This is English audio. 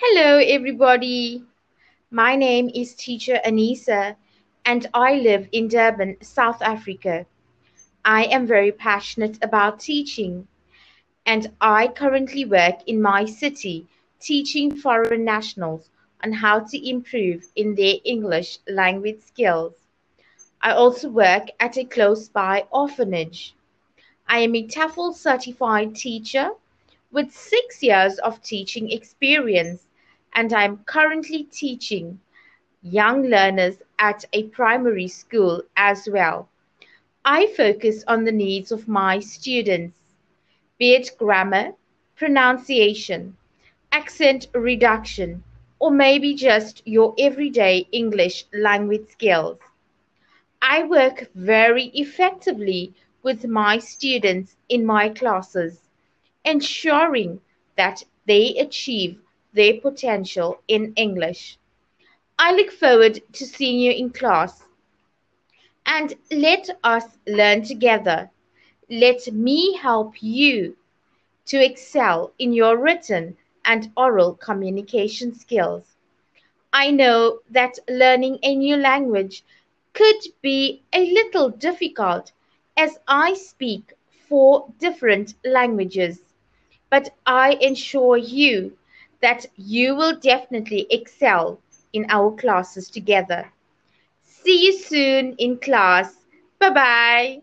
Hello, everybody. My name is Teacher Anisa, and I live in Durban, South Africa. I am very passionate about teaching, and I currently work in my city teaching foreign nationals on how to improve in their English language skills. I also work at a close by orphanage. I am a TEFL certified teacher with six years of teaching experience and I am currently teaching young learners at a primary school as well. I focus on the needs of my students, be it grammar, pronunciation, accent reduction, or maybe just your everyday English language skills. I work very effectively with my students in my classes, ensuring that they achieve their potential in English. I look forward to seeing you in class. And let us learn together. Let me help you to excel in your written and oral communication skills. I know that learning a new language could be a little difficult as I speak four different languages, but I assure you that you will definitely excel in our classes together. See you soon in class. Bye bye.